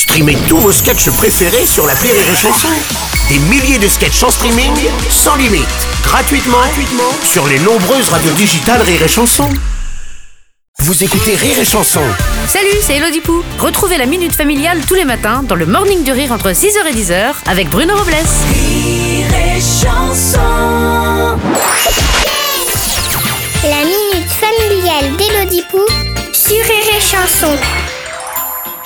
Streamez tous vos sketchs préférés sur la Rire et Chanson. Des milliers de sketchs en streaming, sans limite, gratuitement, gratuitement sur les nombreuses radios digitales Rire et Chanson. Vous écoutez Rire et Chanson Salut, c'est Elodie Pou. Retrouvez la Minute Familiale tous les matins dans le Morning du Rire entre 6h et 10h avec Bruno Robles. La minute familiale d'Élodie Pou sur Rire et Chanson.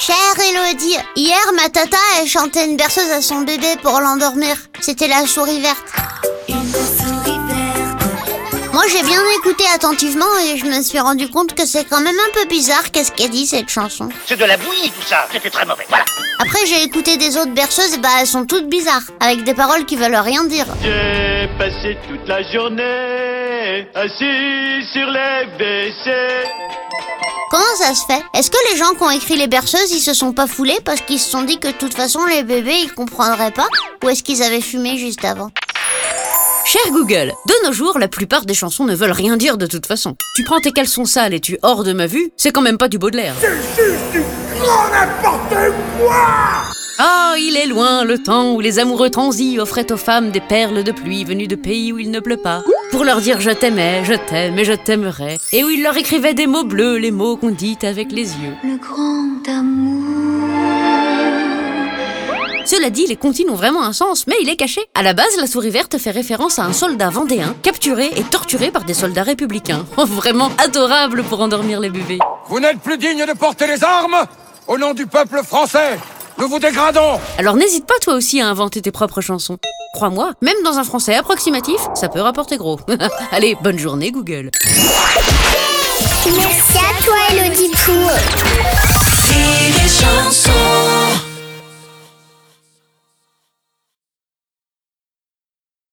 Chère Elodie, hier ma tata elle chantait une berceuse à son bébé pour l'endormir. C'était la souris verte. Moi j'ai bien écouté attentivement et je me suis rendu compte que c'est quand même un peu bizarre qu'est-ce qu'elle dit cette chanson. C'est de la bouillie tout ça, c'était très mauvais. Voilà. Après j'ai écouté des autres berceuses et bah elles sont toutes bizarres, avec des paroles qui veulent rien dire. J'ai passé toute la journée assis sur les WC. Comment ça se fait? Est-ce que les gens qui ont écrit les berceuses ils se sont pas foulés parce qu'ils se sont dit que de toute façon les bébés ils comprendraient pas? Ou est-ce qu'ils avaient fumé juste avant? Cher Google, de nos jours, la plupart des chansons ne veulent rien dire de toute façon. Tu prends tes caleçons sales et tu hors de ma vue, c'est quand même pas du Baudelaire. Ah, il est loin le temps où les amoureux transis offraient aux femmes des perles de pluie venues de pays où il ne pleut pas, pour leur dire je t'aimais, je t'aime et je t'aimerai, et où il leur écrivait des mots bleus, les mots qu'on dit avec les yeux. Le grand amour. Cela dit, les comptines ont vraiment un sens, mais il est caché. À la base, la souris verte fait référence à un soldat vendéen, capturé et torturé par des soldats républicains. Oh, vraiment adorable pour endormir les bébés. Vous n'êtes plus digne de porter les armes Au nom du peuple français, nous vous dégradons Alors n'hésite pas toi aussi à inventer tes propres chansons. Crois-moi, même dans un français approximatif, ça peut rapporter gros. Allez, bonne journée Google. Merci à toi, Elodie Pou.